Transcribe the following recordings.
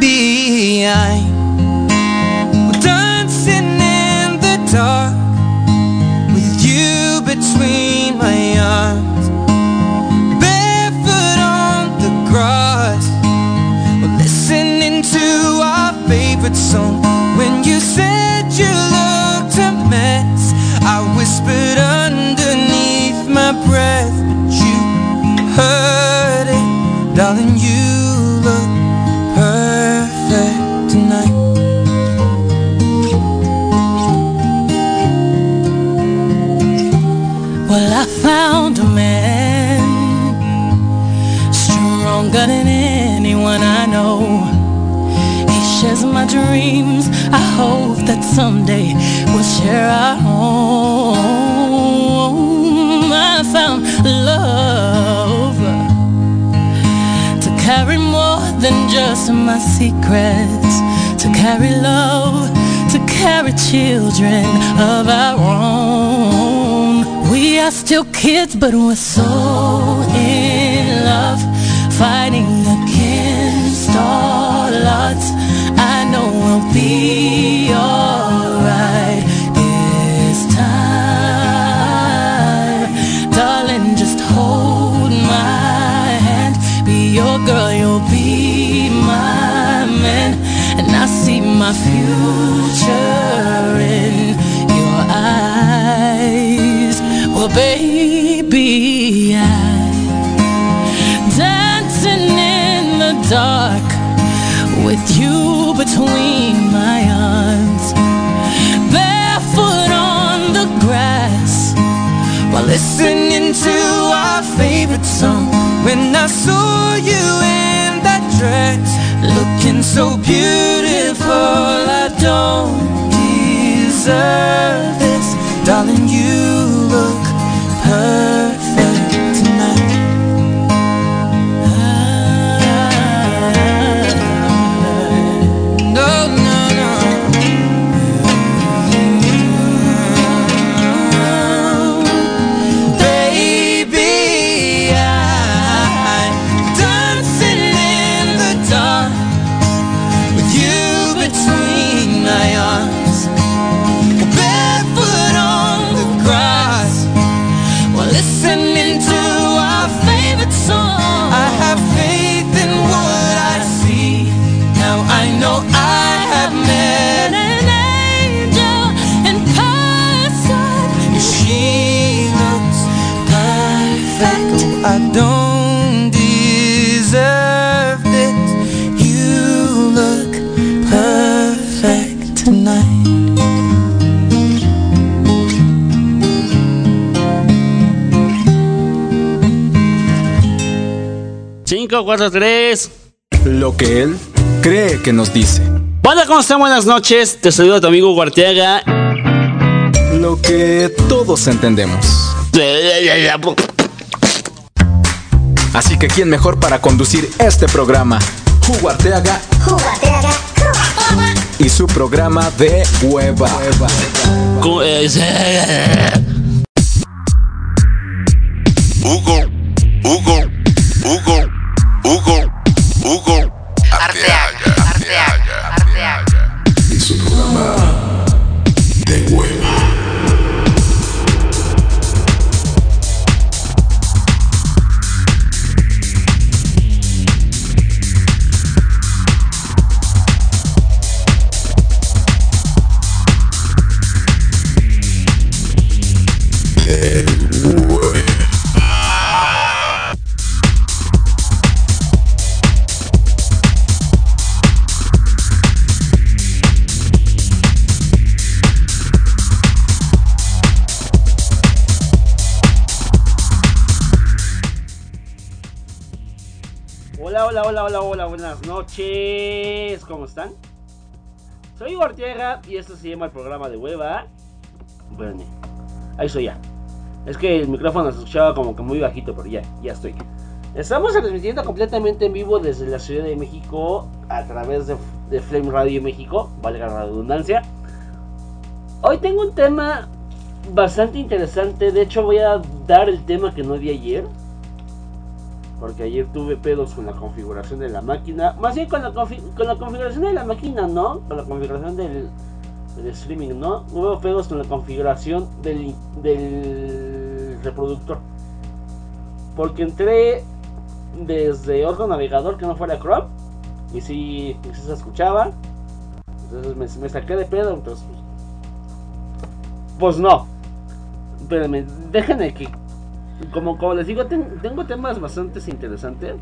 baby. I'm dancing in the dark with you between my arms, barefoot on the grass. We're listening to our favorite song. When you said you looked a mess, I whispered underneath my breath, but you heard it, darling. Shares my dreams. I hope that someday we'll share our home. I found love to carry more than just my secrets, to carry love, to carry children of our own. We are still kids, but we're so in love, fighting be alright this time. Darling, just hold my hand. Be your girl, you'll be my man. And I see my future in your eyes. Well, baby, I dancing in the dark with you between listening to our favorite song. When I saw you in that dress, looking so beautiful, I don't deserve this, darling. You look perfect 4, 3. Lo que él cree que nos dice. Hola, ¿cómo están? Buenas noches. Te saludo a tu amigo Guarteaga. Lo que todos entendemos. Así que, ¿quién mejor para conducir este programa? Guarteaga. Guarteaga. Y su programa de hueva. Eh, Hugo. Noches, ¿cómo están? Soy Igor y esto se llama el programa de hueva. Bueno, ahí soy ya. Es que el micrófono se escuchaba como que muy bajito, pero ya, ya estoy. Estamos transmitiendo completamente en vivo desde la Ciudad de México a través de, de Flame Radio México, valga la redundancia. Hoy tengo un tema bastante interesante, de hecho voy a dar el tema que no di ayer porque ayer tuve pedos con la configuración de la máquina. Más bien con la, con la configuración de la máquina, ¿no? Con la configuración del, streaming, ¿no? Hubo pedos con la configuración del, del reproductor. Porque entré desde otro navegador que no fuera Chrome. Y si, se escuchaba. Entonces me, me, saqué de pedo. Entonces, pues, pues no. Espérenme, déjenme que como, como les digo, tengo temas bastante interesantes.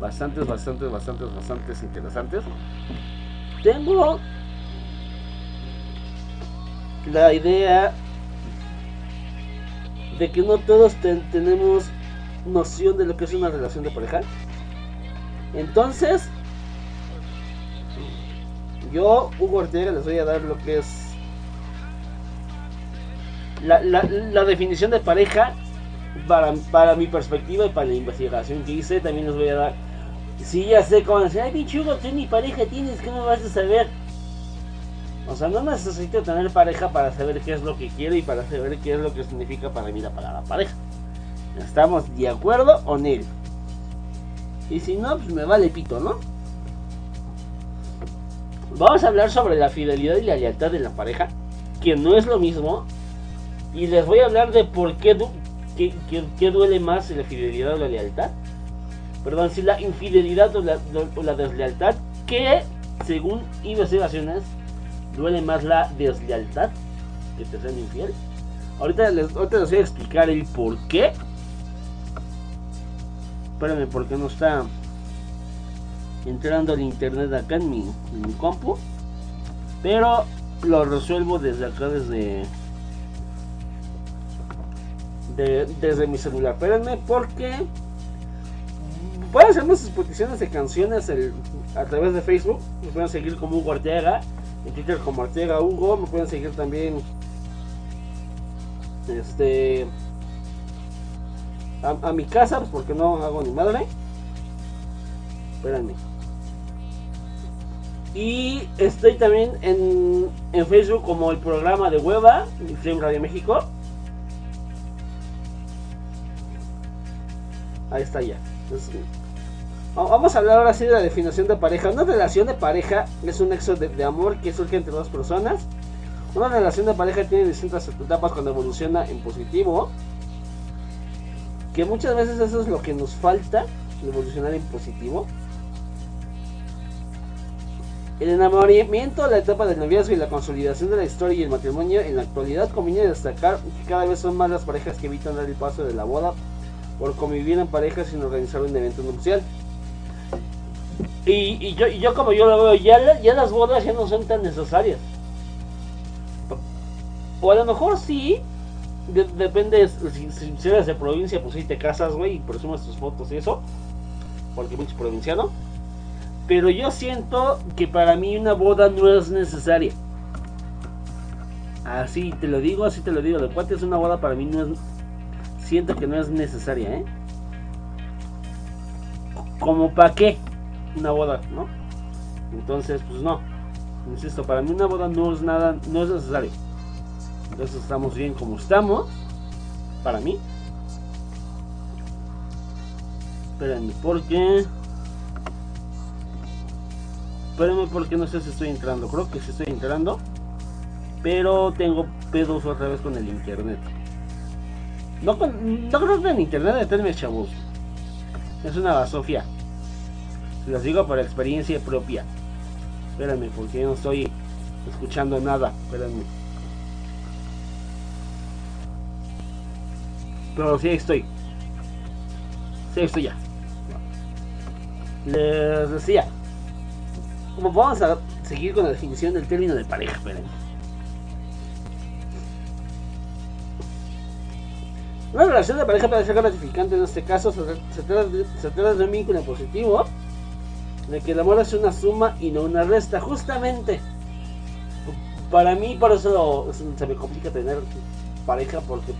Bastantes, bastantes, bastantes, bastantes interesantes. Tengo la idea de que no todos tenemos noción de lo que es una relación de pareja. Entonces, yo, Hugo Ortega, les voy a dar lo que es la, la, definición de pareja, para, para mi perspectiva y para la investigación que hice, también les voy a dar. Si ya sé cómo decir, ay, pinche Hugo, tú ni pareja tienes, ¿qué me vas a saber? O sea, no necesito tener pareja para saber qué es lo que quiero y para saber qué es lo que significa para mí la palabra pareja. ¿Estamos de acuerdo o no? Y si no, pues me vale pito, ¿no? Vamos a hablar sobre la fidelidad y la lealtad de la pareja, que no es lo mismo y les voy a hablar de por qué, qué, duele más la fidelidad o la lealtad. Perdón, si la infidelidad o la, deslealtad, que según investigaciones duele más la deslealtad que te sean infiel. Ahorita les, ahorita les voy a explicar el por qué. Espérame, porque no está entrando al internet acá en mi, en mi compu. Pero lo resuelvo desde acá, desde desde mi celular. Espérenme porque pueden hacer sus peticiones de canciones a través de Facebook. Me pueden seguir como Hugo Arteaga. En Twitter como Arteaga Hugo. Me pueden seguir también. Este. A, mi casa, pues porque no hago ni madre. Espérenme. Y estoy también en, en Facebook como el programa de Hueva, Flame Radio México. Ahí está ya. vamos a hablar ahora sí de la definición de pareja. Una relación de pareja es un nexo de, amor que surge entre dos personas. Una relación de pareja tiene distintas etapas cuando evoluciona en positivo. Que muchas veces eso es lo que nos falta, evolucionar en positivo. El enamoramiento, la etapa del noviazgo y la consolidación de la historia y el matrimonio en la actualidad conviene destacar que cada vez son más las parejas que evitan dar el paso de la boda por convivir en pareja sin organizar un evento nupcial. Y, yo, como yo lo veo, ya, las bodas ya no son tan necesarias. O a lo mejor sí, depende, si, eres de provincia, pues sí te casas, güey, y presumes tus fotos y eso, porque mucho provinciano. Pero yo siento que para mí una boda no es necesaria. Así te lo digo, así te lo digo. De cuánto es una boda para mí no es siento que no es necesaria, ¿eh? Como para qué una boda, ¿no? Entonces, pues no. Insisto, para mí una boda no es nada, no es necesario. Entonces estamos bien como estamos. Para mí. Espérenme, porque. Espérenme porque no sé si estoy entrando. Creo que sí estoy entrando. Pero tengo pedos otra vez con el internet. No, no creo que en internet meterme chavos. Es una basofia. Los digo por experiencia propia. Espérenme, porque no estoy escuchando nada. Espérenme. Pero sí estoy. Sí estoy ya. Les decía. Como vamos a seguir con la definición del término de pareja, esperen. Una relación de pareja puede ser gratificante en este caso. Se, trata de, se, trata de, un vínculo positivo. De que el amor es una suma y no una resta. Justamente. Para mí, por eso se me complica tener pareja. Porque,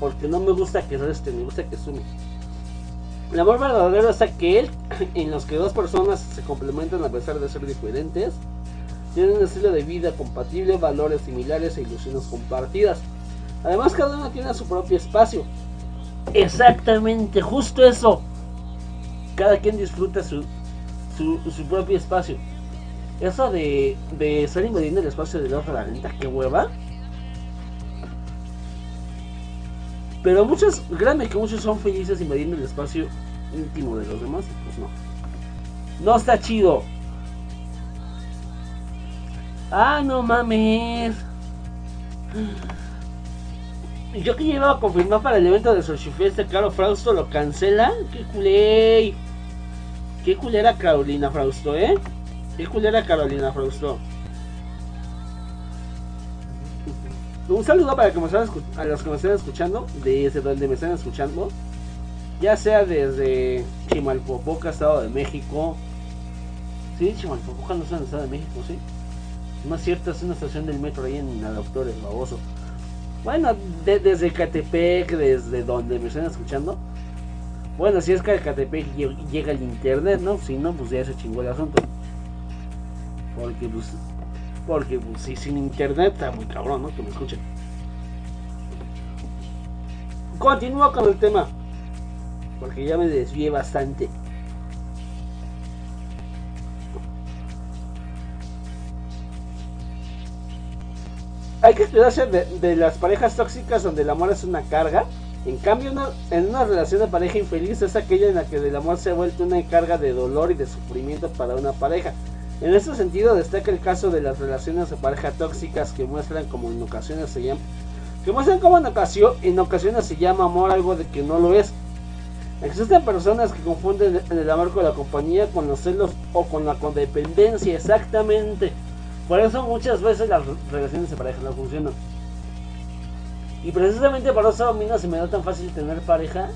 porque no me gusta que reste, me gusta que sume. El amor verdadero es aquel en los que dos personas se complementan a pesar de ser diferentes. Tienen un estilo de vida compatible, valores similares e ilusiones compartidas. Además, cada uno tiene su propio espacio. Exactamente, justo eso. Cada quien disfruta su, su, propio espacio. Eso de, de estar invadiendo el espacio de la otra, la neta, qué hueva. Pero muchos, créanme que muchos son felices invadiendo el espacio íntimo de los demás. Pues no. No está chido. Ah, no mames. Yo que llevaba a confirmar para el evento de este Caro Frausto lo cancela. Qué culé. Qué culera Carolina Frausto, ¿eh? Qué culera Carolina Frausto. Un saludo para que me a los que me estén escuchando, desde donde me estén escuchando. Ya sea desde Chimalpopoca, Estado de México. Sí, Chimalpopoca no está en Estado de México, sí. No es cierto, es una estación del metro ahí en la Doctores Baboso. Bueno, desde Catepec, desde donde me están escuchando. Bueno, si es que Catepec llega el internet, ¿no? Si no, pues ya se chingó el asunto. Porque, pues, porque pues, si sin internet está muy cabrón, ¿no? Que me escuchen. Continúo con el tema. Porque ya me desvié bastante. Hay que cuidarse de, las parejas tóxicas donde el amor es una carga. En cambio, en una relación de pareja infeliz es aquella en la que el amor se ha vuelto una carga de dolor y de sufrimiento para una pareja. En este sentido destaca el caso de las relaciones de pareja tóxicas que muestran como en ocasiones se llama que muestran como en, ocasión, en ocasiones se llama amor algo de que no lo es. Existen personas que confunden el amor con la compañía, con los celos o con la codependencia, exactamente. Por eso muchas veces las relaciones de pareja no funcionan. Y precisamente por eso a no se me da tan fácil tener pareja.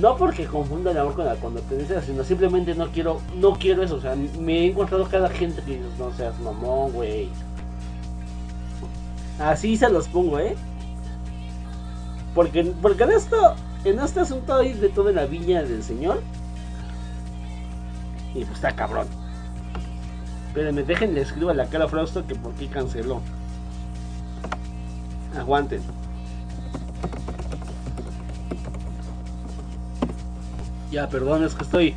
No porque confunda el amor con la codependencia, sino simplemente no quiero, no quiero eso. O sea, me he encontrado cada gente que dice, no seas mamón, güey. Así se los pongo, ¿eh? Porque, porque en esto, en este asunto hay de toda la viña del Señor. Y pues está cabrón. Espérenme, déjenle escribo a la cara a Frausto que por qué canceló. Aguanten. Ya, perdón, es que estoy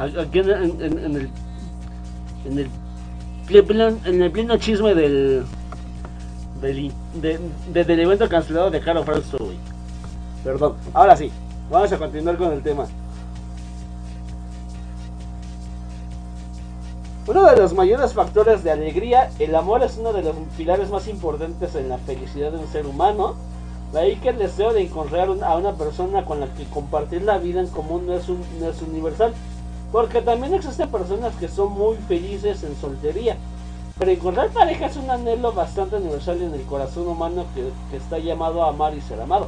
aquí en, el en el en el pleno chisme del del, del evento cancelado de Caro Frausto, Perdón. Ahora sí, vamos a continuar con el tema. Uno de los mayores factores de alegría, el amor es uno de los pilares más importantes en la felicidad de un ser humano. De ahí que el deseo de encontrar a una persona con la que compartir la vida en común no es, no es universal. Porque también existen personas que son muy felices en soltería. Pero encontrar pareja es un anhelo bastante universal en el corazón humano que, que está llamado a amar y ser amado.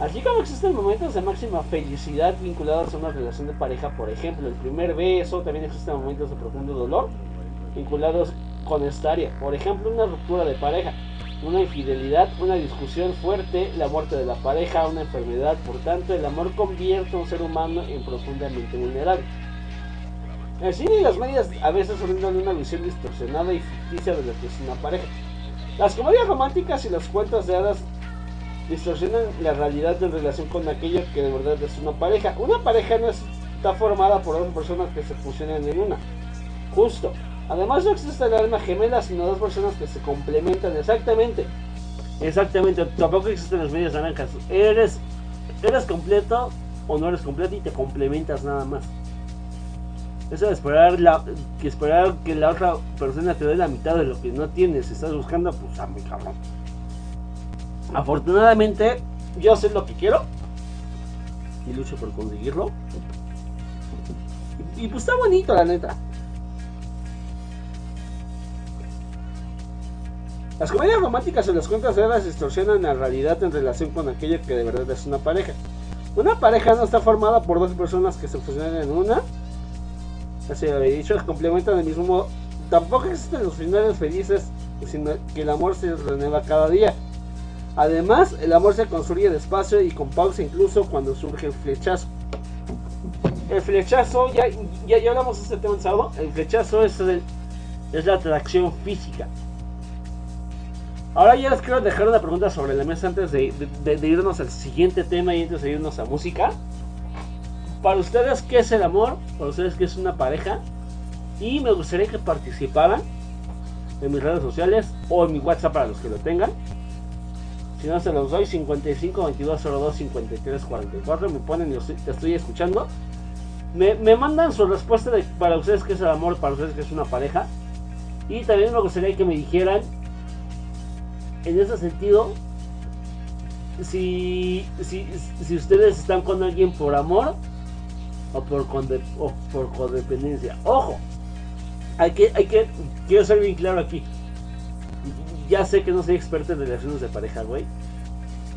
Así como existen momentos de máxima felicidad vinculados a una relación de pareja, por ejemplo, el primer beso, también existen momentos de profundo dolor vinculados con esta área. Por ejemplo, una ruptura de pareja, una infidelidad, una discusión fuerte, la muerte de la pareja, una enfermedad. Por tanto, el amor convierte a un ser humano en profundamente vulnerable. El cine y las medias a veces brindan una visión distorsionada y ficticia de lo que es una pareja. Las comedias románticas y los cuentos de hadas distorsionan la realidad en relación con aquello que de verdad es una pareja. Una pareja no está formada por dos personas que se fusionan en una. Justo. Además no existe el alma gemela, sino dos personas que se complementan exactamente. Exactamente. Tampoco existen las medias naranjas. Eres, eres completo o no eres completo y te complementas nada más. Eso de esperar, la, que esperar que la otra persona te dé la mitad de lo que no tienes, si estás buscando, pues a mi cabrón. Afortunadamente, yo sé lo que quiero. y lucho por conseguirlo. Y, pues está bonito, la neta. Las comedias románticas en las cuentas hadas distorsionan la realidad en relación con aquello que de verdad es una pareja. Una pareja no está formada por dos personas que se fusionan en una. Así lo había dicho, complementan el mismo modo. Tampoco existen los finales felices, sino que el amor se renueva cada día. Además, el amor se construye despacio y con pausa incluso cuando surge el flechazo. El flechazo, ya, ya, ya hablamos de este tema en sábado, el flechazo es, es la atracción física. Ahora ya les quiero dejar una pregunta sobre la mesa antes de, irnos al siguiente tema y antes de irnos a música. Para ustedes, ¿qué es el amor? Para ustedes, ¿qué es una pareja? Y me gustaría que participaran en mis redes sociales o en mi WhatsApp para los que lo tengan. Si no se los doy, 55 22 02 53 44. Me ponen, te estoy escuchando. Me, mandan su respuesta de para ustedes qué es el amor, para ustedes qué es una pareja. Y también me gustaría que me dijeran en ese sentido, si, si, ustedes están con alguien por amor o por, o por codependencia. Ojo, hay que, hay que, quiero ser bien claro aquí. Ya sé que no soy experto en relaciones de pareja, güey.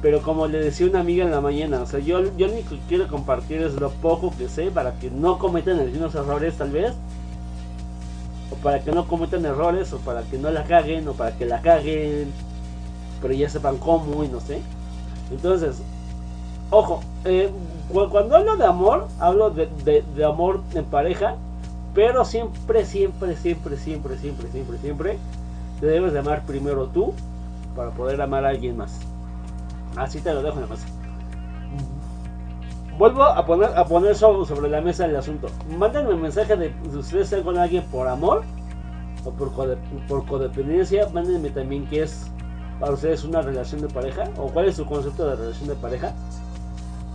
Pero como le decía una amiga en la mañana, o sea, yo, yo lo que quiero compartir es lo poco que sé para que no cometan algunos errores tal vez. O para que no cometan errores, o para que no la caguen, o para que la caguen pero ya sepan cómo y no sé. Entonces, ojo, eh, cuando hablo de amor, hablo de, amor en pareja, pero siempre, siempre, siempre, siempre, siempre, siempre, siempre, te debes de amar primero tú para poder amar a alguien más. Así te lo dejo en la mesa. Vuelvo a poner, sobre, la mesa el asunto. Mándenme un mensaje de si ustedes están con alguien por amor o por, por codependencia. Mándenme también qué es para ustedes una relación de pareja o cuál es su concepto de relación de pareja.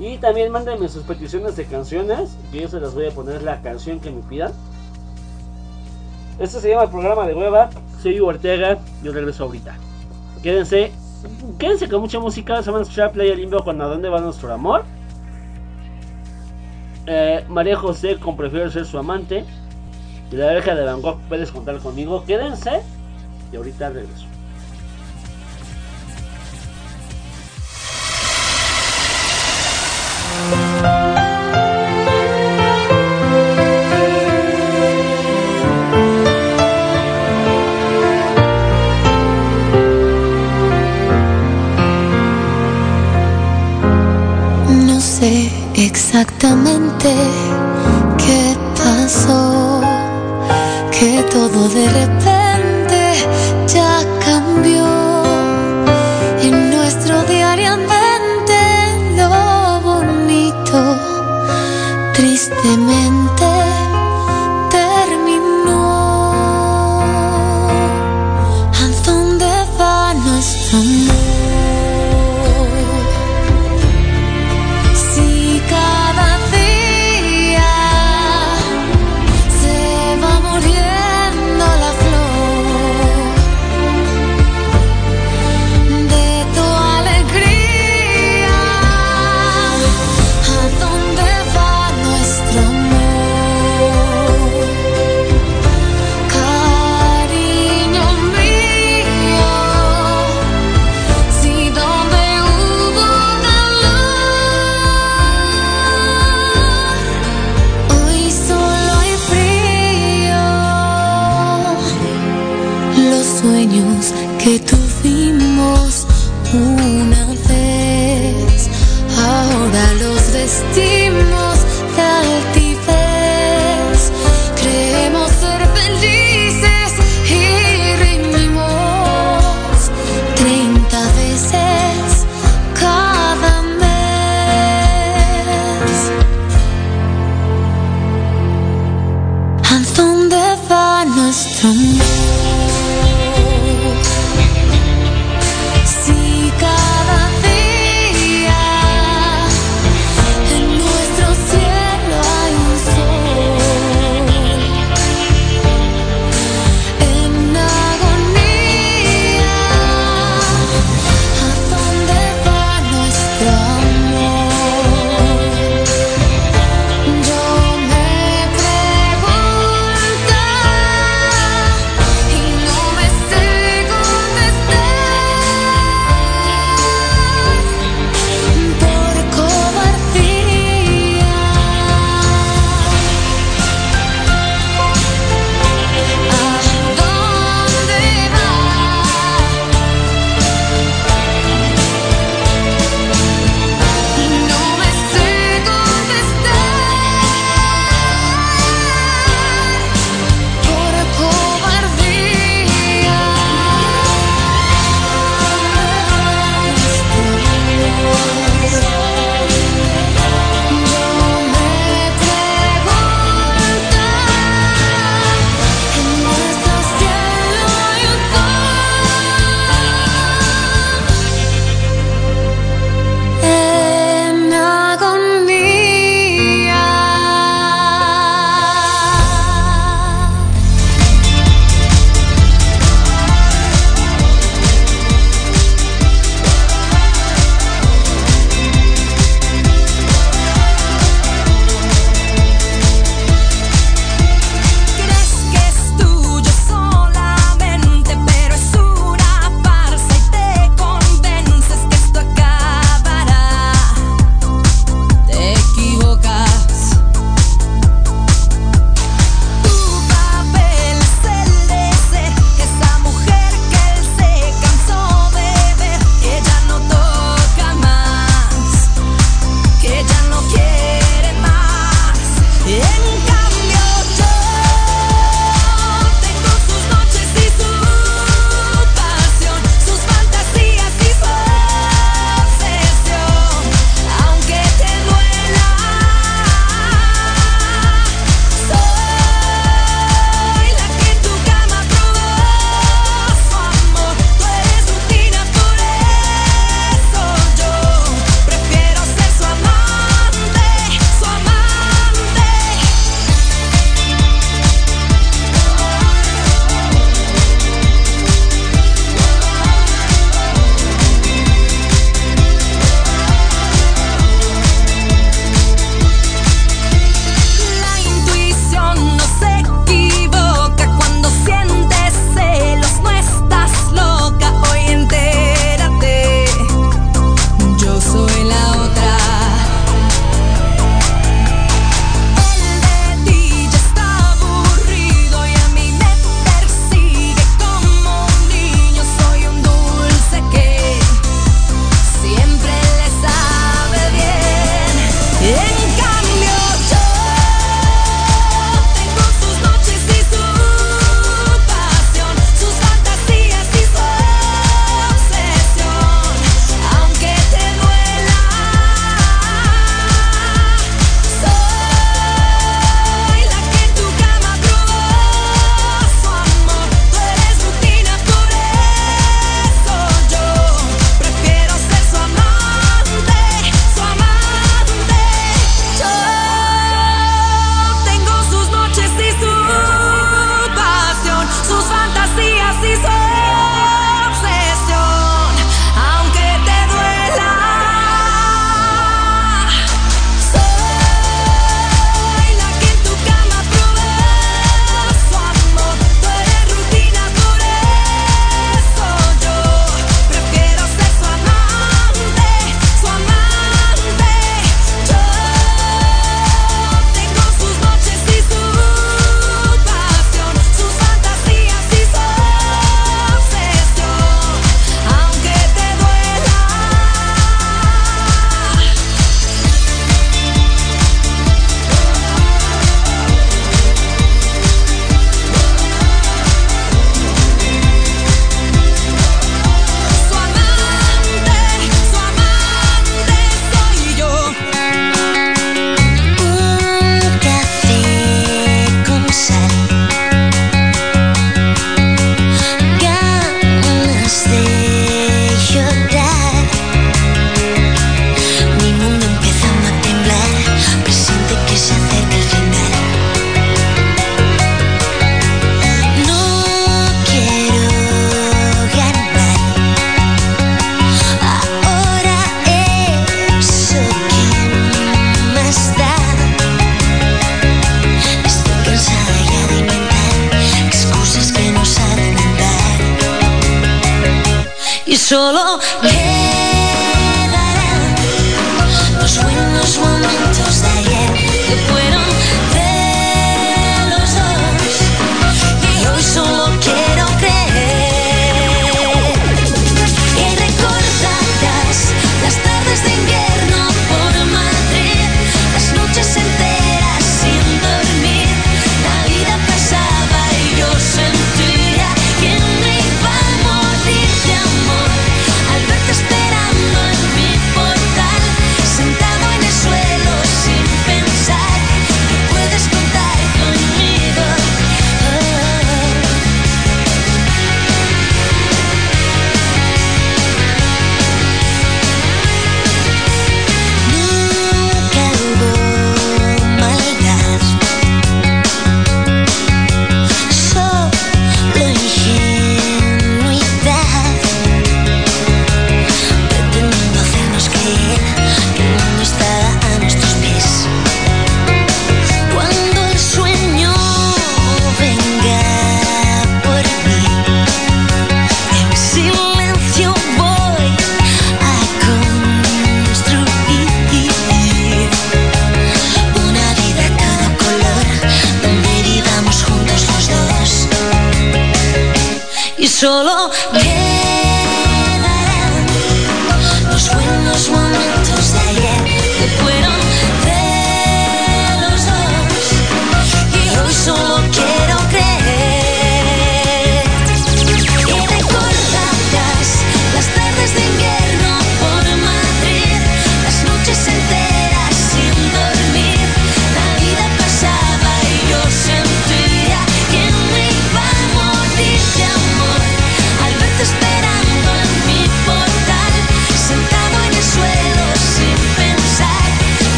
Y también mándenme sus peticiones de canciones, que yo se las voy a poner la canción que me pidan. Este se llama el programa de hueva. Soy Ortega, yo regreso ahorita. Quédense, quédense con mucha música. Se van a escuchar Playa Limpio con A dónde va nuestro amor. Eh, María José con Prefiero ser su amante. Y la verja de Van Gogh, puedes contar conmigo. Quédense y ahorita regreso.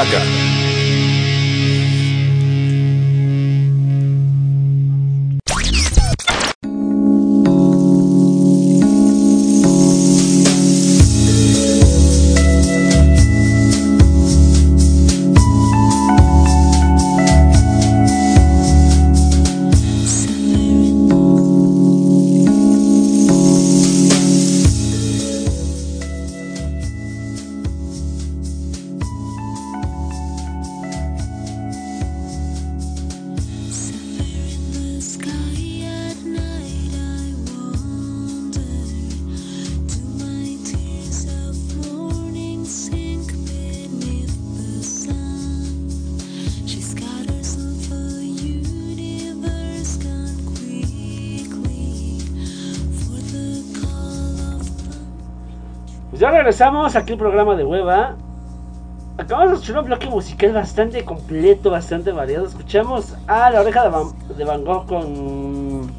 Hugo regresamos aquí al programa de Hueva. Acabamos de escuchar un bloque musical bastante completo, bastante variado. Escuchamos a La Oreja de Van, Gogh con...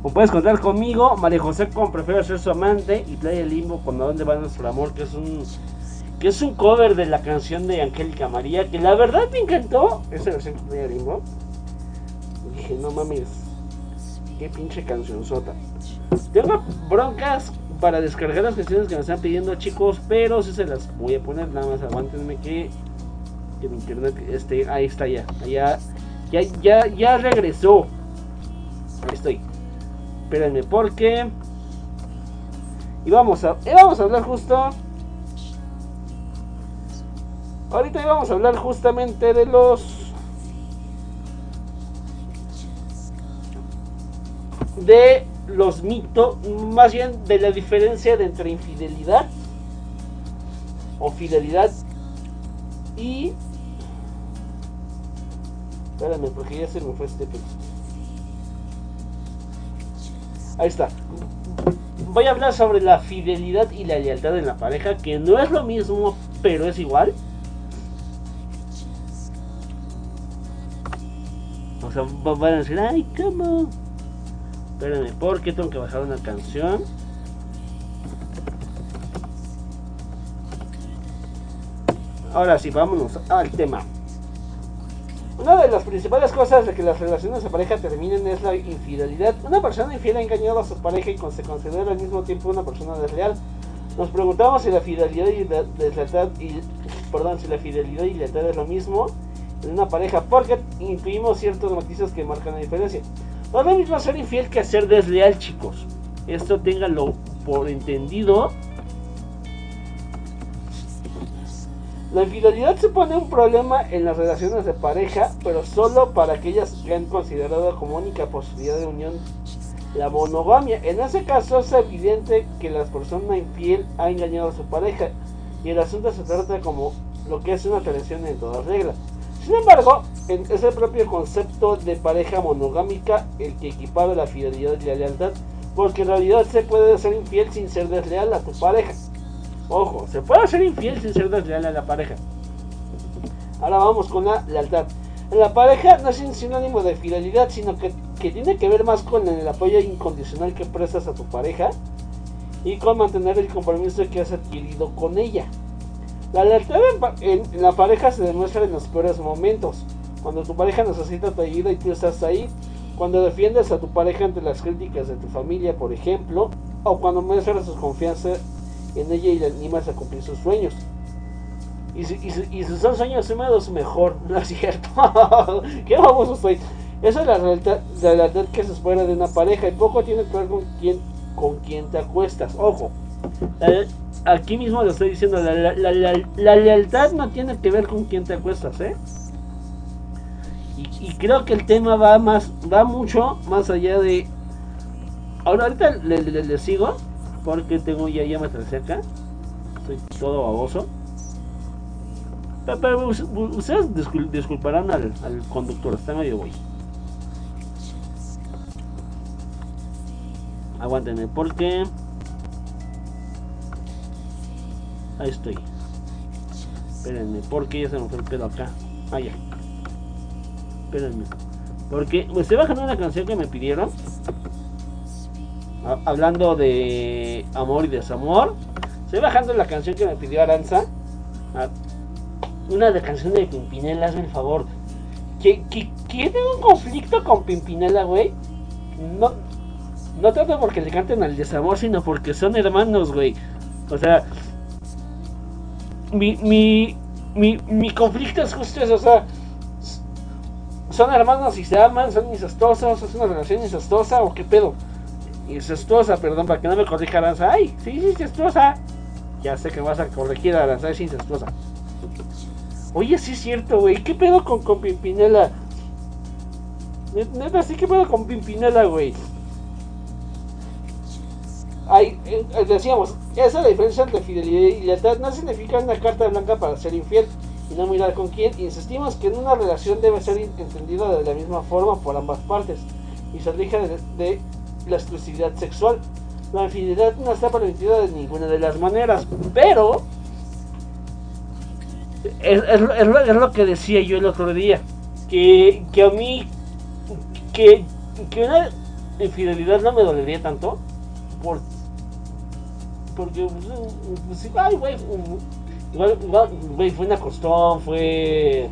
Como puedes contar conmigo, María José con Prefiero ser su amante y Playa Limbo con A dónde va nuestro amor, que es un que es un cover de la canción de Angélica María, que la verdad me encantó esa versión de Playa Limbo. Dije, no mames, qué pinche canción sota. Tengo broncas para descargar las canciones que me están pidiendo chicos, pero sí se las voy a poner, nada más aguántenme que, que mi internet esté, ahí está ya, ya, ya, ya, ya regresó. Ahí estoy. Espérenme porque y vamos a, y vamos a hablar justo. Ahorita íbamos a hablar justamente de los de los mitos, más bien de la diferencia entre infidelidad o fidelidad y... Espérame, porque ya se me fue este Ahí está. Voy a hablar sobre la fidelidad y la lealtad en la pareja, que no es lo mismo, pero es igual. O sea, van a decir, ay, ¿cómo? Espérenme, porque tengo que bajar una canción. Ahora sí, vámonos al tema. Una de las principales cosas de que las relaciones de pareja terminen es la infidelidad. Una persona infiel ha engañado a su pareja y se considera al mismo tiempo una persona desleal. Nos preguntamos si la fidelidad y la deslealtad y perdón, si la fidelidad y lealtad es lo mismo en una pareja, porque incluimos ciertos matices que marcan la diferencia. No es lo mismo ser infiel que ser desleal, chicos. Esto ténganlo por entendido. La infidelidad supone un problema en las relaciones de pareja, pero solo para aquellas que han considerado como única posibilidad de unión la monogamia. En ese caso es evidente que la persona infiel ha engañado a su pareja y el asunto se trata como lo que es una traición en todas reglas. Sin embargo, es el propio concepto de pareja monogámica el que equipara la fidelidad y la lealtad, porque en realidad se puede ser infiel sin ser desleal a tu pareja. Ojo, se puede ser infiel sin ser desleal a la pareja. Ahora vamos con la lealtad. La pareja no es un sinónimo de fidelidad, sino que, que tiene que ver más con el apoyo incondicional que prestas a tu pareja y con mantener el compromiso que has adquirido con ella. La lealtad en, la pareja se demuestra en los peores momentos. Cuando tu pareja necesita tu ayuda y tú estás ahí. Cuando defiendes a tu pareja ante las críticas de tu familia, por ejemplo. O cuando muestras su confianza en ella y la animas a cumplir sus sueños. Y si, y, son sueños húmedos, mejor, ¿no es cierto? ¿Qué famoso estoy? Esa es la lealtad, la que se espera de una pareja y poco tiene que ver con quién, con quién te acuestas. Ojo, aquí mismo lo estoy diciendo, la, lealtad no tiene que ver con quién te acuestas, ¿eh? Y, creo que el tema va más, va mucho más allá de... Ahora, ahorita le, sigo, porque tengo ya, ya me cerca. Estoy todo baboso. Pero, ustedes disculparán al, conductor, está medio voy. Aguántenme, porque... Ahí estoy. Espérenme, porque ya se me fue el pedo acá. Ah, ya. Espérenme. Porque me estoy bajando una canción que me pidieron. Hablando de amor y desamor. Estoy bajando la canción que me pidió Aranza. Ah, una de canción de Pimpinela, hazme el favor. ¿Que, que, tiene un conflicto con Pimpinela, güey? No, no tanto porque le canten al desamor, sino porque son hermanos, güey. O sea, mi, mi, mi, mi conflicto es justo eso, o sea, son hermanos y se aman, son incestuosos, es una relación incestuosa o qué pedo. Incestuosa, perdón, para que no me corrija Aranza. Ay, sí, sí, incestuosa. Ya sé que vas a corregir a Aranza, es incestuosa. Oye, sí es cierto, güey. ¿Qué pedo con, con Pimpinela? Neta, sí, ¿qué pedo con Pimpinela, güey? Ay, eh, decíamos, esa es diferencia entre fidelidad y lealtad. No significa una carta blanca para ser infiel y no mirar con quién. Insistimos que en una relación debe ser entendida de la misma forma por ambas partes y se aleja de, la exclusividad sexual. La infidelidad no está permitida de ninguna de las maneras, pero es, lo, que decía yo el otro día. Que, que a mí, que, que una infidelidad no me dolería tanto porque, pues, ay, güey, igual, güey, fue una costón, fue.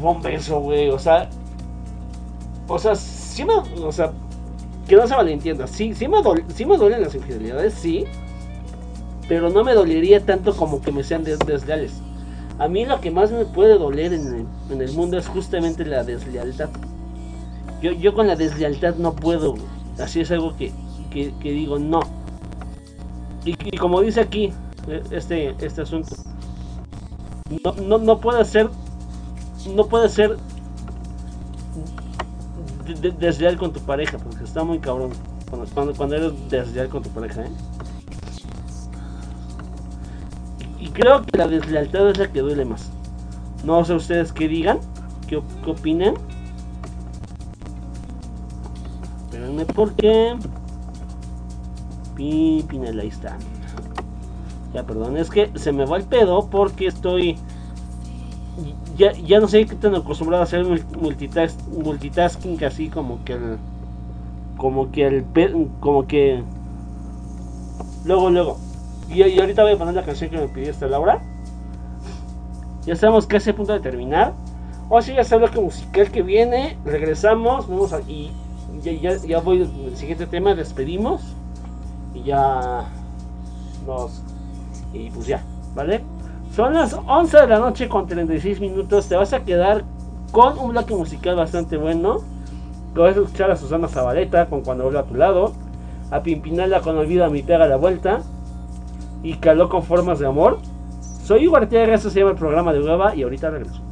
Fue un beso, güey, o sea. O sea, sí me. O sea, que no se malentienda, sí, sí me, me duelen las infidelidades, sí. Pero no me dolería tanto como que me sean desleales. A mí lo que más me puede doler en el, en el mundo es justamente la deslealtad. Yo, yo con la deslealtad no puedo, así es algo que, que, digo no. Y, como dice aquí e, este, este asunto, no, no, puede ser, no puede ser de- desleal con tu pareja, porque está muy cabrón cuando, cuando, eres desleal con tu pareja, ¿eh? Y creo que la deslealtad es la que duele más. No sé ustedes qué digan, qué, qué opinen. Espérenme porque... Pi, Pinela, ahí está. Ya, perdón, es que se me va el pedo porque estoy... Ya, ya no sé qué tan acostumbrado a hacer mul- multitask, multitasking así como que el... Como que el... Como que... Luego, luego. Y, ahorita voy a poner la canción que me pidió esta Laura. Ya estamos casi a punto de terminar. Ahora sí, ya sé lo que musical que viene. Regresamos. Vamos a, y ya, ya, ya voy al siguiente tema. Despedimos. Y ya nos. Y pues ya, ¿vale? Son las 11 de la noche con 36 minutos. Te vas a quedar con un bloque musical bastante bueno. Que vas a escuchar a Susana Zabaleta con Cuando vuelva a tu lado. A Pimpinela con Olvida mi pega la vuelta. Y Caló con formas de amor. Soy Hugo Arteaga, esto se llama el programa de Hueva y ahorita regreso.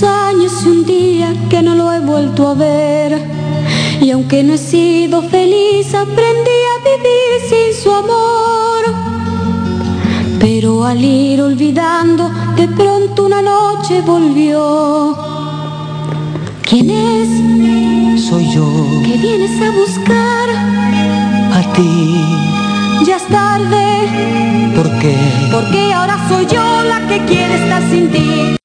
Dos años y un día que no lo he vuelto a ver. Y aunque no he sido feliz, aprendí a vivir sin su amor. Pero al ir olvidando, de pronto una noche volvió. ¿Quién es? Soy yo, ¿Qué vienes a buscar? a ti, Ya es tarde. ¿por qué? Porque ahora soy yo la que quiere estar sin ti.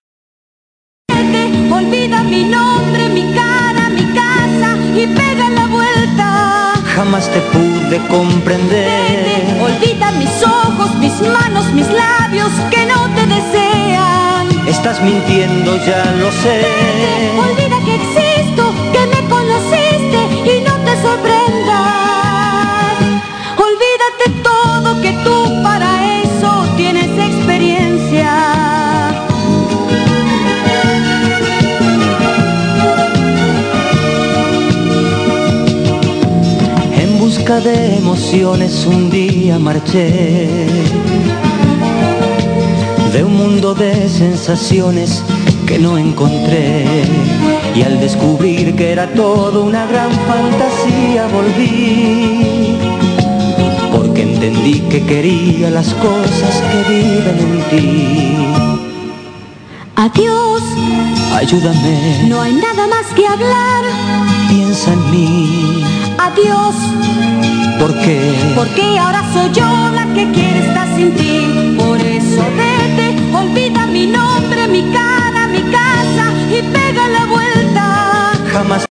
sé. Olvida que existo, que me conociste y no te sorprendas. Olvídate todo que tú para eso tienes experiencia. En busca de emociones un día marché. De un mundo de sensaciones que no encontré. Y al descubrir que era todo una gran fantasía volví. Porque entendí que quería las cosas que viven en ti. Adiós, Ayúdame, no hay nada más que hablar. piensa en mí, Adiós, porque porque ahora soy yo la que quiere estar sin ti. Por eso vete, olvida mi nombre, mi cara, vuelta.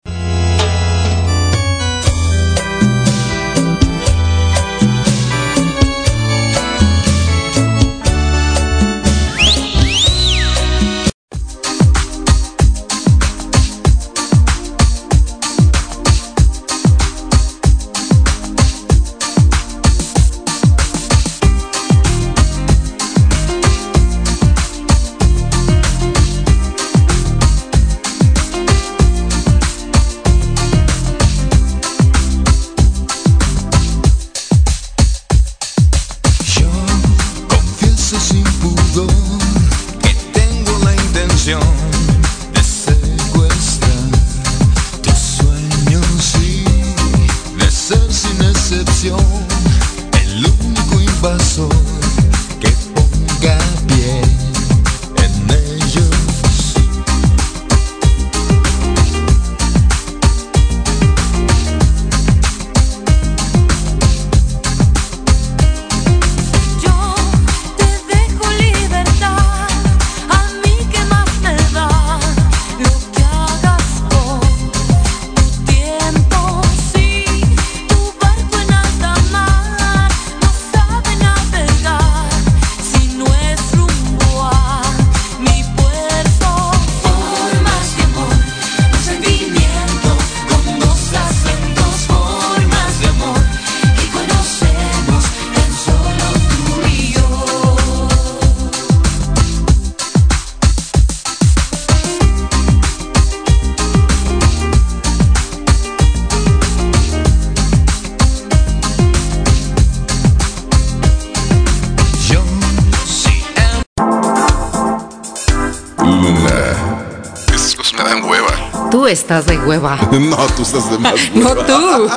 No, tú estás de más No tú.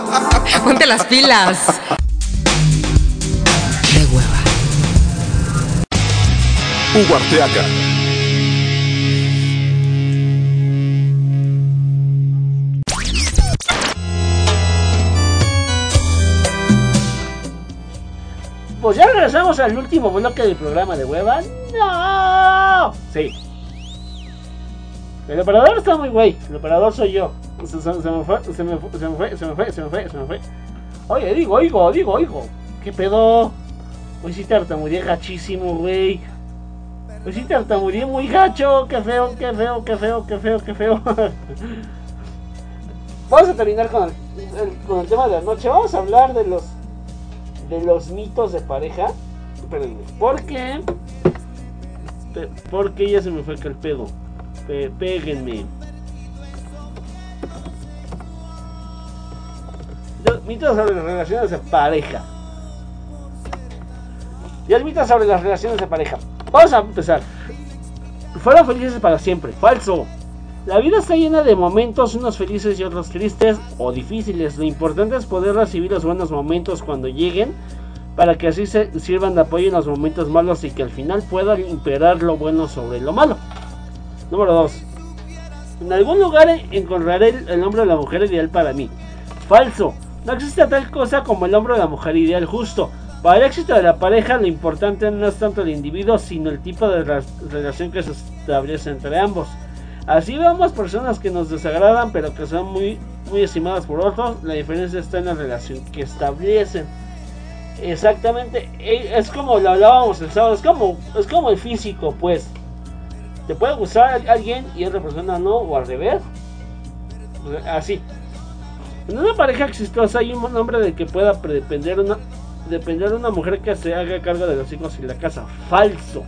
Ponte las pilas. De hueva. Hugo Arteaga. Pues ya regresamos al último bloque del programa de hueva. ¡No! Sí. El operador está muy güey. El operador soy yo. Se, me fue, se me fue, se me fue, se me fue, se me fue. Oye, digo, oigo, digo, oigo. ¿Qué pedo? Hoy sí tartamudeé gachísimo, güey. Hoy sí tartamudeé muy gacho. Qué feo, qué feo, qué feo, qué feo, qué feo. Vamos a terminar con el, con el tema de la noche. Vamos a hablar de los de los mitos de pareja. Espérenme, porque pe- porque ya se me fue el pedo. Pe- péguenme. Mitos sobre las relaciones de pareja. Y el sobre las relaciones de pareja. Vamos a empezar. Fueron felices para siempre. Falso. La vida está llena de momentos, unos felices y otros tristes o difíciles. Lo importante es poder recibir los buenos momentos cuando lleguen para que así se sirvan de apoyo en los momentos malos y que al final pueda imperar lo bueno sobre lo malo. Número 2. En algún lugar encontraré el, hombre o la mujer ideal para mí. Falso. No existe tal cosa como el hombre o la mujer ideal justo. Para el éxito de la pareja lo importante no es tanto el individuo sino el tipo de relación que se establece entre ambos. Así vemos personas que nos desagradan pero que son muy, muy estimadas por otros. La diferencia está en la relación que establecen. Exactamente, e- es como lo hablábamos el sábado, es como, es como el físico, pues. Te puede gustar alguien y otra persona no, o al revés. Así. En una pareja exitosa hay un hombre del que pueda depender una, depender una mujer que se haga cargo de los hijos y la casa. Falso.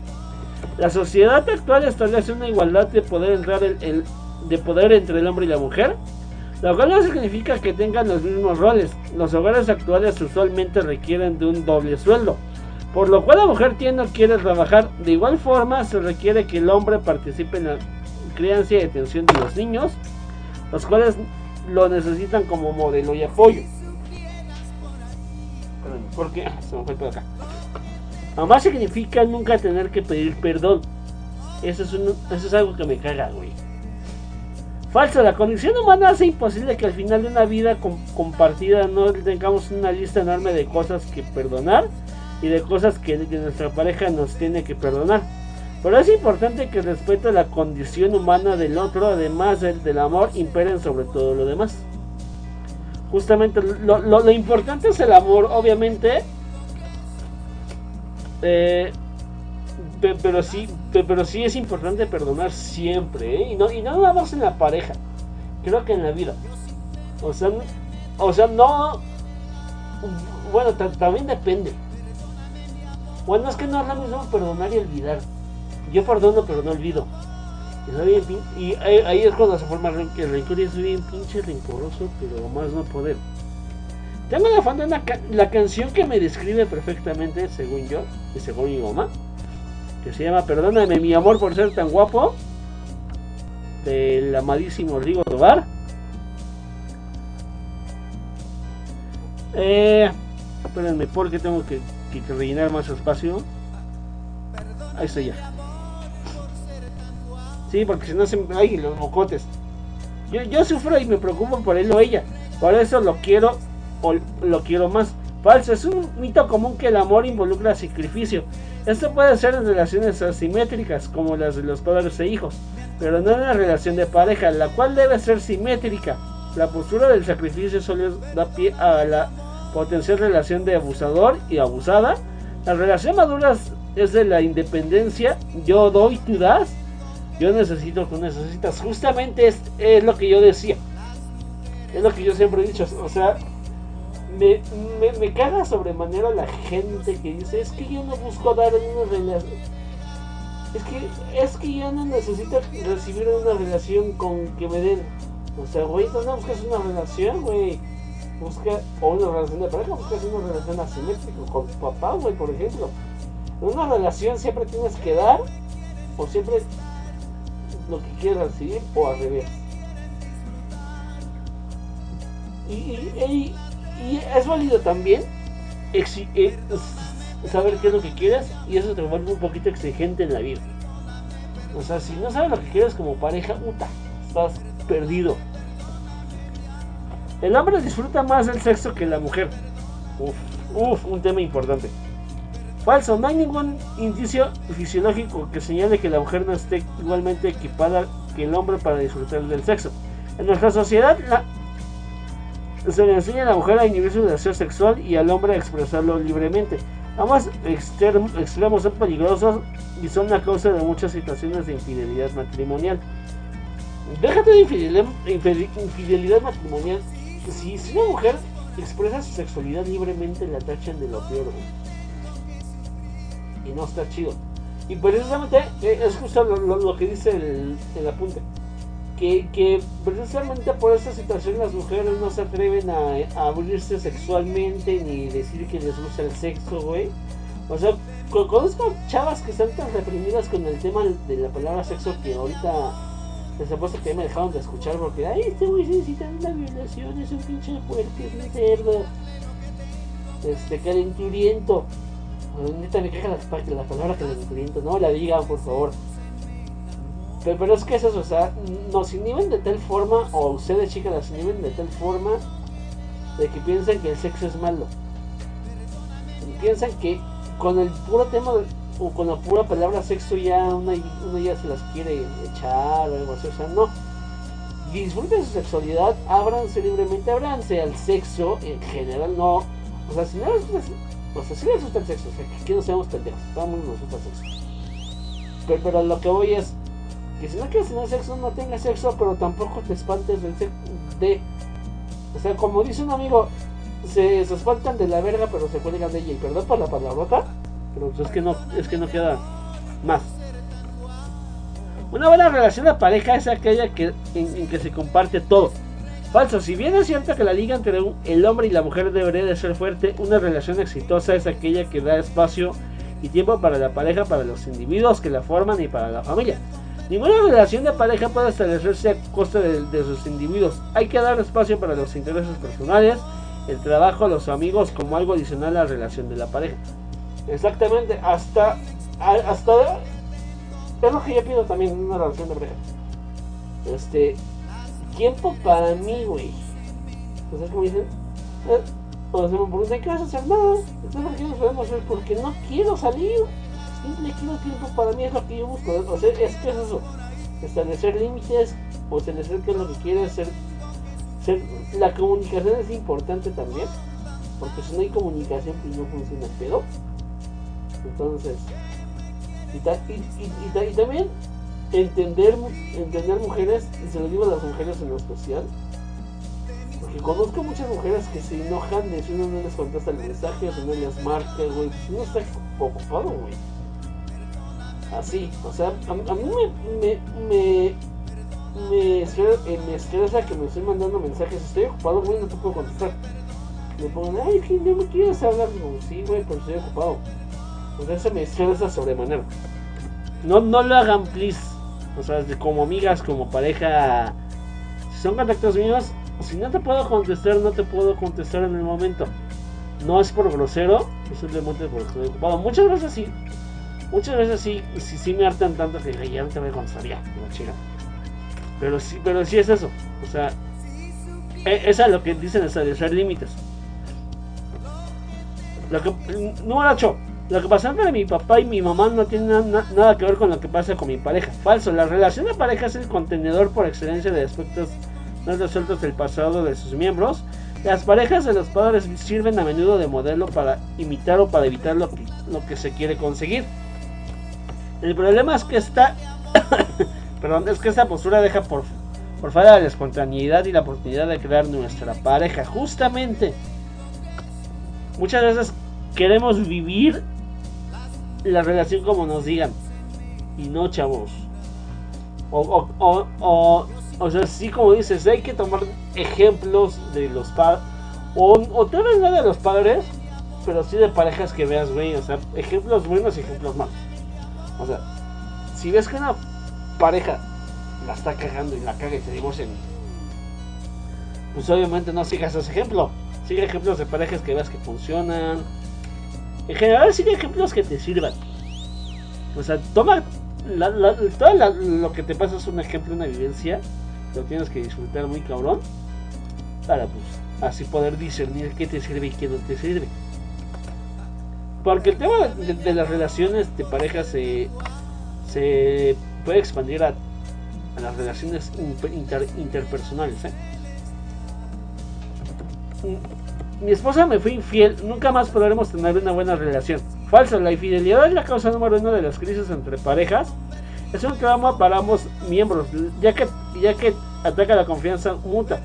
La sociedad actual establece una igualdad de poder, entrar el- el- de poder entre el hombre y la mujer. Lo cual no significa que tengan los mismos roles. Los hogares actuales usualmente requieren de un doble sueldo. Por lo cual la mujer tiene o quiere trabajar. De igual forma se requiere que el hombre participe en la crianza y atención de los niños. Los cuales lo necesitan como modelo y apoyo. Porque se me fue pedo acá. Mamá significa nunca tener que pedir perdón. Eso es, un- eso es algo que me caga, güey. Falso, la condición humana hace imposible que al final de una vida com- compartida no tengamos una lista enorme de cosas que perdonar y de cosas que nuestra pareja nos tiene que perdonar. Pero es importante que el respeto a la condición humana del otro, además del, del amor, imperen sobre todo lo demás. Justamente lo, importante es el amor, obviamente. Eh, pe- pero sí, pe- pero sí es importante perdonar siempre, ¿eh? y no y no nada más en la pareja, creo que en la vida. O sea, o sea, no bueno, ta- también depende. Bueno, es que no es lo mismo perdonar y olvidar. Yo perdono, pero no olvido. Y, bien y ahí, es cuando se forma el ren- el rencor y es bien pinche rencoroso, pero más no poder. Tengo la fondo una ca- la canción que me describe perfectamente, según yo, y según mi mamá, que se llama Perdóname mi amor por ser tan guapo, del amadísimo Rigo Tobar. Eh, espérenme, porque tengo que, que- que rellenar más espacio. Ahí estoy ya. Sí, porque si no se. ¡Ay, los mocotes! Yo, yo sufro y me preocupo por él o ella. Por eso lo quiero o lo quiero más. Falso, es un mito común que el amor involucra sacrificio. Esto puede ser en relaciones asimétricas, como las de los padres e hijos, pero no en la relación de pareja, la cual debe ser simétrica. La postura del sacrificio solo da pie a la potencial relación de abusador y abusada. La relación madura es de la independencia. Yo doy, tú das. Yo necesito, tú necesitas. Justamente es, es lo que yo decía. Es lo que yo siempre he dicho. O sea, me, me, caga sobremanera la gente que dice, es que yo no busco dar una relación. Es que, es que yo no necesito recibir una relación con que me den. O sea, güey, tú no buscas una relación, güey. Busca, o una relación de pareja, buscas una relación asimétrica con tu papá, güey, por ejemplo. En una relación siempre tienes que dar, o siempre lo que quieras recibir, o al revés. Y, y- y- es válido también eh, saber qué es lo que quieres y eso te vuelve un poquito exigente en la vida. O sea, si no sabes lo que quieres como pareja, puta, estás perdido. El hombre disfruta más del sexo que la mujer. Uf, uf, un tema importante. Falso, no hay ningún indicio fisiológico que señale que la mujer no esté igualmente equipada que el hombre para disfrutar del sexo. En nuestra sociedad, la, se le enseña a la mujer a inhibir su deseo sexual y al hombre a expresarlo libremente. Ambos extrem- extremos son peligrosos y son la causa de muchas situaciones de infidelidad matrimonial. Déjate de infidelidad, infide- infidelidad matrimonial. Si, una mujer expresa su sexualidad libremente, la tachan de lo peor. Y no está chido. Y precisamente eh, es justo lo, que dice el, apunte que, que precisamente por esta situación las mujeres no se atreven a, a abrirse sexualmente ni decir que les gusta el sexo, güey. O sea, co- conozco chavas que están tan reprimidas con el tema de la palabra sexo que ahorita les apuesto que me dejaron de escuchar porque, ay, este güey necesita una violación, es un pinche fuerte, es un cerdo. Este, calenturiento. Neta me caga la, la palabra calenturiento, no la digan, por favor. Pero, pero es que es eso, o sea, nos inhiben de tal forma, o ustedes chicas las inhiben de tal forma, de que piensan que el sexo es malo. Piensan que con el puro tema, o con la pura palabra sexo ya una, uno ya se las quiere echar o algo así, o sea, no. Disfruten su sexualidad, ábranse libremente, ábranse al sexo en general, no. O sea, si no les o sea, si les gusta el sexo, o sea, que aquí no seamos pendejos, todo el mundo nos gusta el sexo. Pero, pero lo que voy es, que si no quieres tener sexo, no tengas sexo, pero tampoco te espantes del sexo. De, o sea, como dice un amigo, se, se espantan de la verga, pero se cuelgan de ella. Y perdón por la palabrota, pero pues es que no, es que no queda más. Una buena relación de pareja es aquella que, en que se comparte todo. Falso, si bien es cierto que la liga entre el hombre y la mujer debería de ser fuerte, una relación exitosa es aquella que da espacio y tiempo para la pareja, para los individuos que la forman y para la familia. Ninguna relación de pareja puede establecerse a costa de, de sus individuos. Hay que dar espacio para los intereses personales, el trabajo, los amigos como algo adicional a la relación de la pareja. Exactamente, hasta, hasta es lo que yo pido también en una relación de pareja. Este, tiempo para mí, güey. O sea, como dicen, eh, o sea, me preguntan, ¿qué vas a hacer? Nada, ¿por qué nos podemos hacer? Porque no quiero salir. Simple quiero tiempo para mí, es lo que yo busco. O sea, es que es eso. Establecer límites o establecer qué es lo que quieres ser. ser la comunicación es importante también. Porque si no hay comunicación, pues no funciona el pedo. Entonces, y también entender, entender mujeres, y se lo digo a las mujeres en lo especial, porque conozco muchas mujeres que se enojan de si uno no les contesta el mensaje, si no les marca, güey, pues uno está ocupado, güey. Así, o sea, a, a mí me, me, me, me, estre- eh, me estresa que me estén mandando mensajes, estoy ocupado, güey, no te puedo contestar. Me ponen, ay, que no me quieres hablar, Digo, sí, güey, pero estoy ocupado. O sea, eso me estresa sobremanera. No, no lo hagan, please. O sea, como amigas, como pareja. Si son contactos míos, si no te puedo contestar, no te puedo contestar en el momento. No es por grosero, es simplemente porque estoy ocupado. Muchas veces sí. Muchas veces sí, sí, sí me hartan tanto que "Ay, ya no te voy a contestar ya, chica. Pero sí, pero sí es eso. O sea, e- es a lo que dicen establecer límites. Lo que, número 8. Lo que pasa entre mi papá y mi mamá no tiene na- na- nada que ver con lo que pasa con mi pareja. Falso. La relación de pareja es el contenedor por excelencia de aspectos no resueltos del pasado de sus miembros. Las parejas de los padres sirven a menudo de modelo para imitar o para evitar lo que, se quiere conseguir. El problema es que esta, perdón, es que esta postura deja por, por fuera la espontaneidad y la oportunidad de crear nuestra pareja. Justamente, muchas veces queremos vivir la relación como nos digan. Y no, chavos. O, o, o, o, o sea, sí, como dices, hay que tomar ejemplos de los padres. O, o tal vez de los padres, pero sí de parejas que veas, güey. O sea, ejemplos buenos y ejemplos malos. O sea, si ves que una pareja la está cagando y la caga y se divorcian, pues obviamente no sigas ese ejemplo. Sigue ejemplos de parejas que veas que funcionan. En general, sigue ejemplos que te sirvan. O sea, toma. todo lo que te pasa es un ejemplo, una vivencia. Lo tienes que disfrutar muy cabrón. Para pues así poder discernir qué te sirve y qué no te sirve. Porque el tema de, las relaciones de pareja se, se puede expandir a, a las relaciones inter- inter- interpersonales. ¿eh? Mi esposa me fue infiel, nunca más podremos tener una buena relación. Falso, la infidelidad es la causa número uno de las crisis entre parejas. Es un trauma para ambos miembros, ya que, ya que ataca la confianza mutua.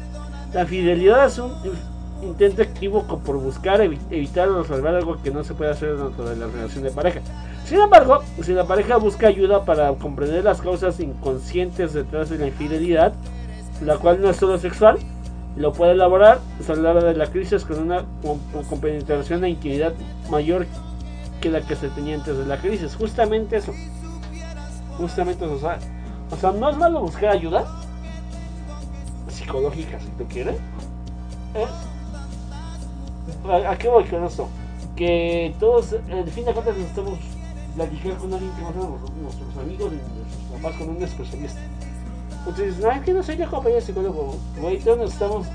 La fidelidad es un in- intento activo co- por buscar evi- evitar o resolver algo que no se puede hacer dentro de la relación de pareja. Sin embargo, si la pareja busca ayuda para comprender las causas inconscientes detrás de la infidelidad, la cual no es solo sexual, lo puede elaborar, habla de la crisis con una com- compenetración e intimidad mayor que la que se tenía antes de la crisis. Justamente eso. Justamente eso. O sea, o sea, no es malo buscar ayuda psicológica si tú quieres. ¿Eh? ¿A, qué voy con esto? Que todos, de fin de cuentas, necesitamos platicar con alguien que no nuestros, nuestros amigos y nuestros papás, con un especialista. Entonces, no, es que no soy yo como de psicólogo. Güey, todos necesitamos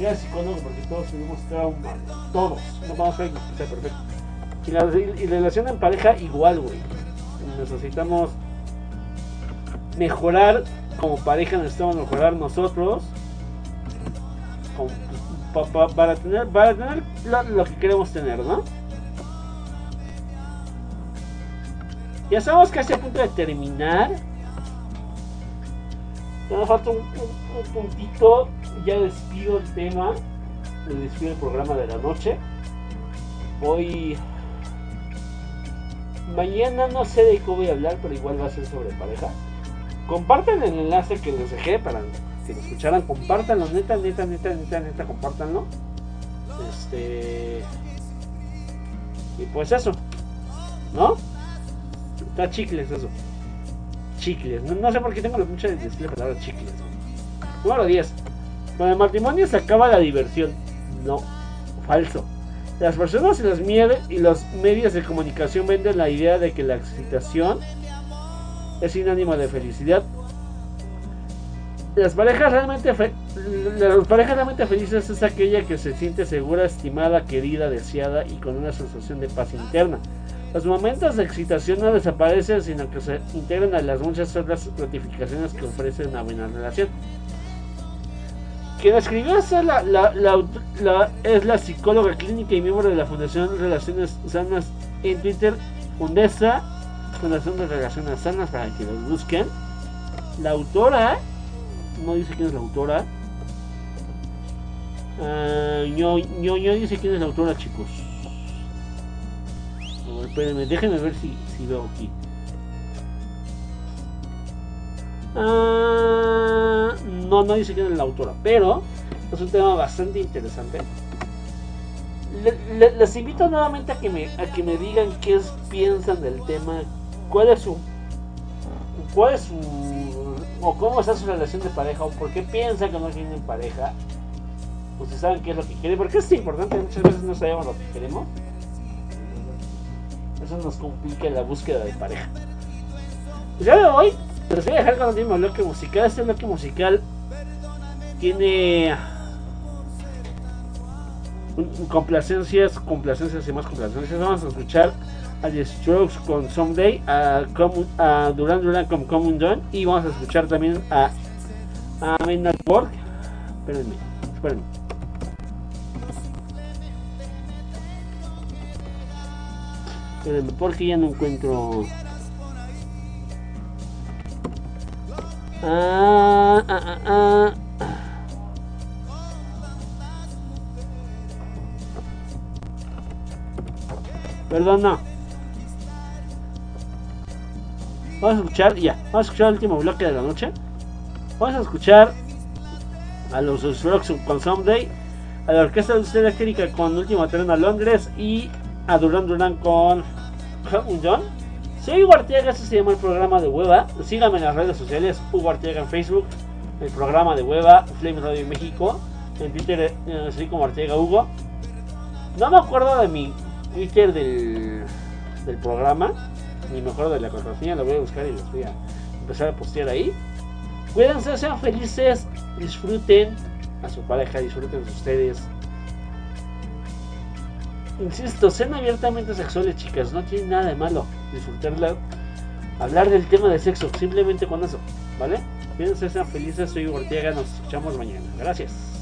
ir al psicólogo porque todos tenemos trauma. Todos. No vamos a que sea perfecto. Y la, y la relación en pareja, igual, güey. Necesitamos mejorar como pareja, necesitamos mejorar nosotros. como- pa- pa- para tener, para tener lo, lo que queremos tener, ¿no? Ya estamos casi a punto de terminar. Nos falta un, un- un puntito. Ya despido el tema. Despido el programa de la noche. Hoy. Mañana no sé de qué voy a hablar, pero igual va a ser sobre pareja. Compartan el enlace que les dejé para que lo escucharan, compártanlo, neta, neta, neta, neta, neta, compártanlo. Este. Y pues eso, ¿no? Está chicles eso. Chicles. No, sé por qué tengo la mucha de la palabra chicles. Número 10. Con el matrimonio se acaba la diversión. No, falso. Las personas y los, y los medios de comunicación venden la idea de que la excitación es sinónimo de felicidad. Las parejas realmente las parejas realmente felices es aquella que se siente segura, estimada, querida, deseada y con una sensación de paz interna. Los momentos de excitación no desaparecen, sino que se integran a las muchas otras gratificaciones que ofrece una buena relación. Quien escribió esa la, la- es la psicóloga clínica y miembro de la Fundación Relaciones Sanas en Twitter, Fundesa, Fundación de Relaciones Sanas para que los busquen. La autora, no dice quién es la autora. Ño, ño, ño dice quién es la autora, chicos. Espérenme, déjenme ver si, si veo aquí. Ah, no, no dice quién es la autora, pero es un tema bastante interesante. Le- le- les invito nuevamente a que me a que me digan qué piensan del tema, cuál es su cuál es su o cómo está su relación de pareja o por qué piensan que no tienen pareja. Si saben qué es lo que quieren, porque es importante, muchas veces no sabemos lo que queremos. Eso nos complica la búsqueda de pareja. Pues ya me voy. Les voy a dejar con el bloque musical. Este bloque musical tiene complacencias, complacencias y más complacencias. Vamos a escuchar a The Strokes con Someday, a, a Duran Duran con Common Dawn y vamos a escuchar también a, a Men at Work. Espérenme, espérenme. Porque ya no encuentro. Ah, ah, ah, ah. Perdón, no. Vamos a escuchar, ya, vamos a escuchar el último bloque de la noche. Vamos a escuchar a los Strokes con Someday, a la Orquesta de Eléctrica con Último Tren a Londres y a Duran Duran con. John. Soy Hugo Arteaga, este se llama el programa de Hueva. Síganme en las redes sociales, Hugo Arteaga en Facebook, el programa de Hueva, Flame Radio México. En Twitter eh, soy como Arteaga Hugo. No me acuerdo de mi Twitter del, del programa, ni me acuerdo de la contraseña, la voy a buscar y los voy a empezar a postear ahí. Cuídense, sean felices, disfruten a su pareja, disfruten de ustedes. Insisto, sean abiertamente sexuales, chicas, no tiene nada de malo disfrutarla, hablar del tema de sexo, simplemente con eso, ¿vale? Cuídense, sean felices, soy Ortega, nos escuchamos mañana. Gracias.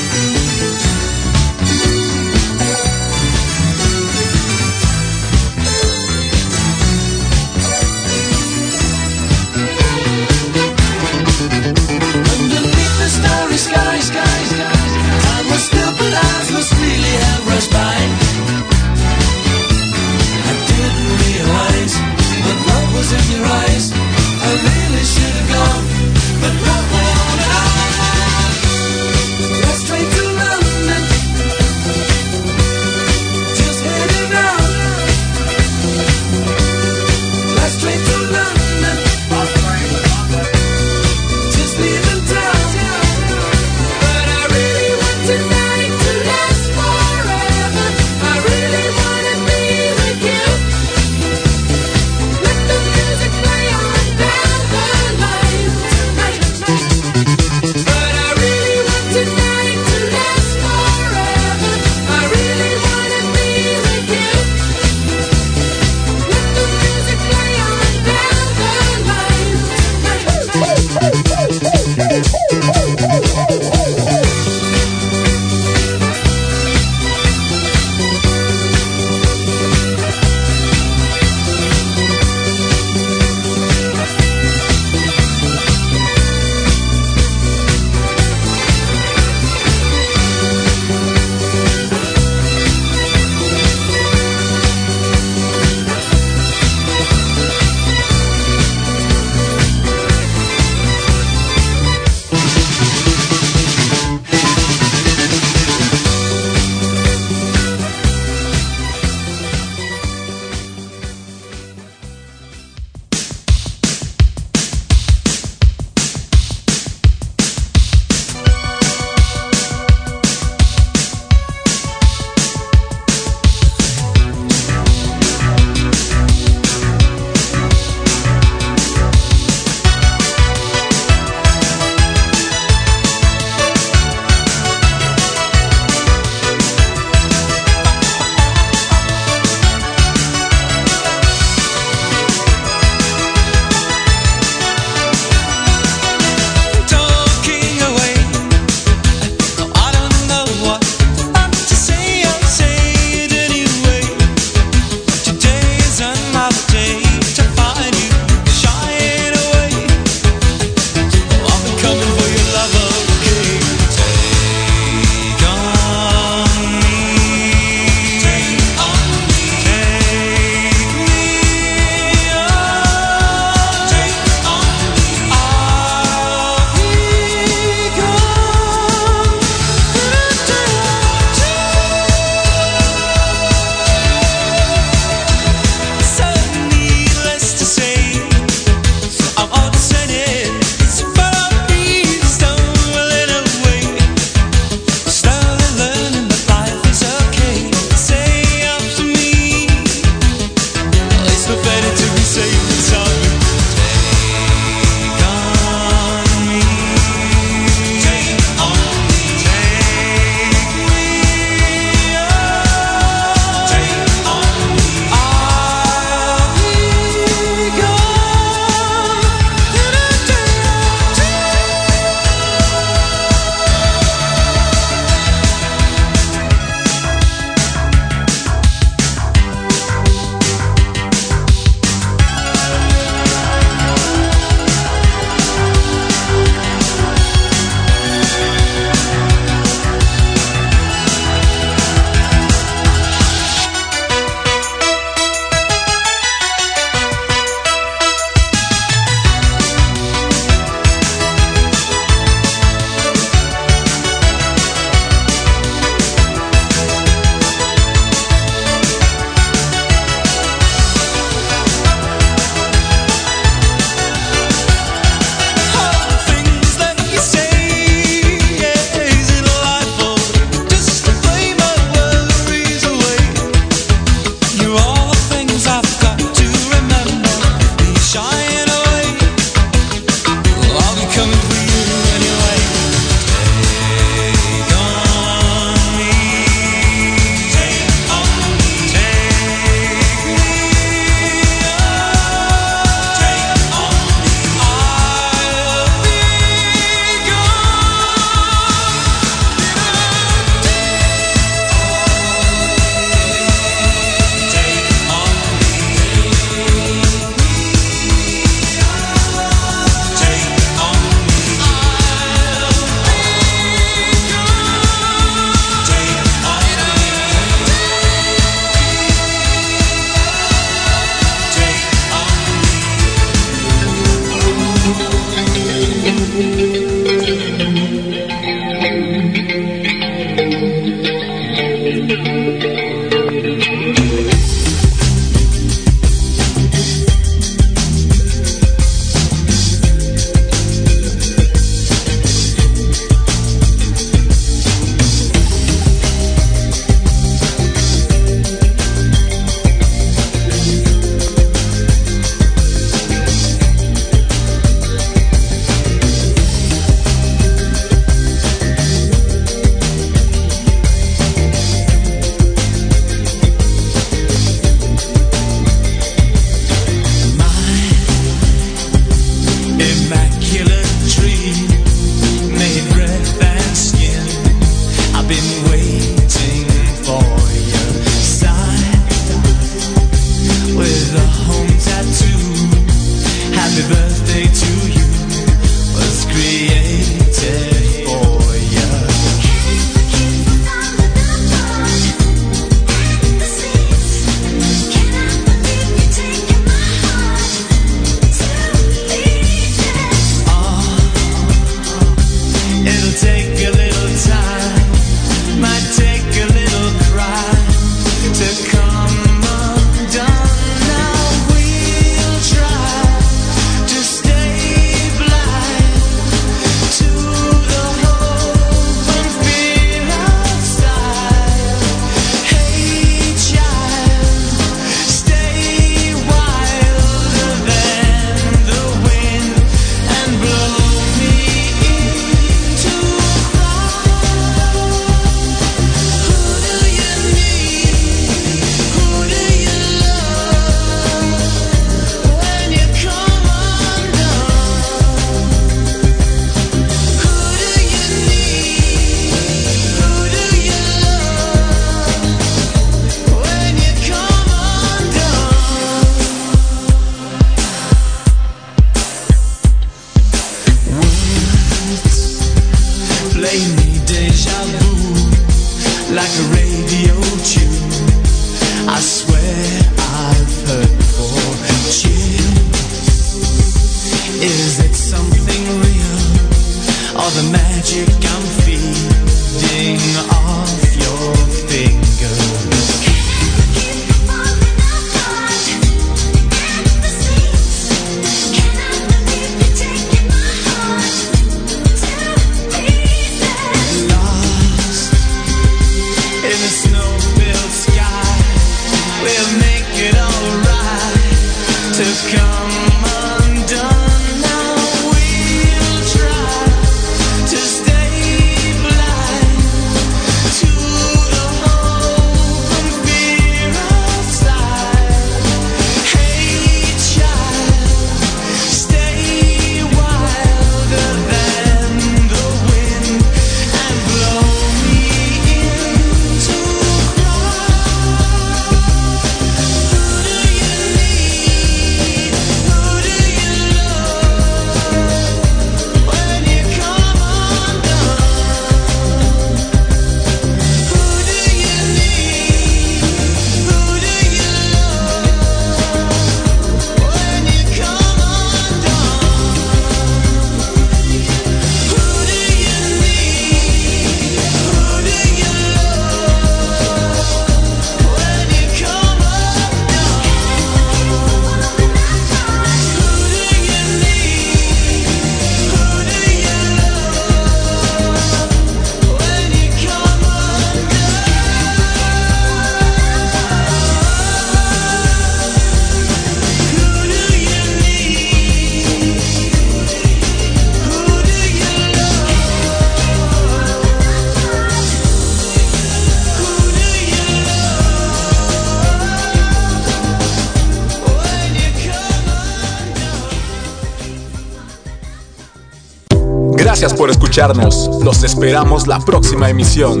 Escucharnos. Los esperamos la próxima emisión.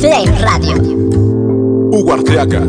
Flame Radio. Hugo Arteaga,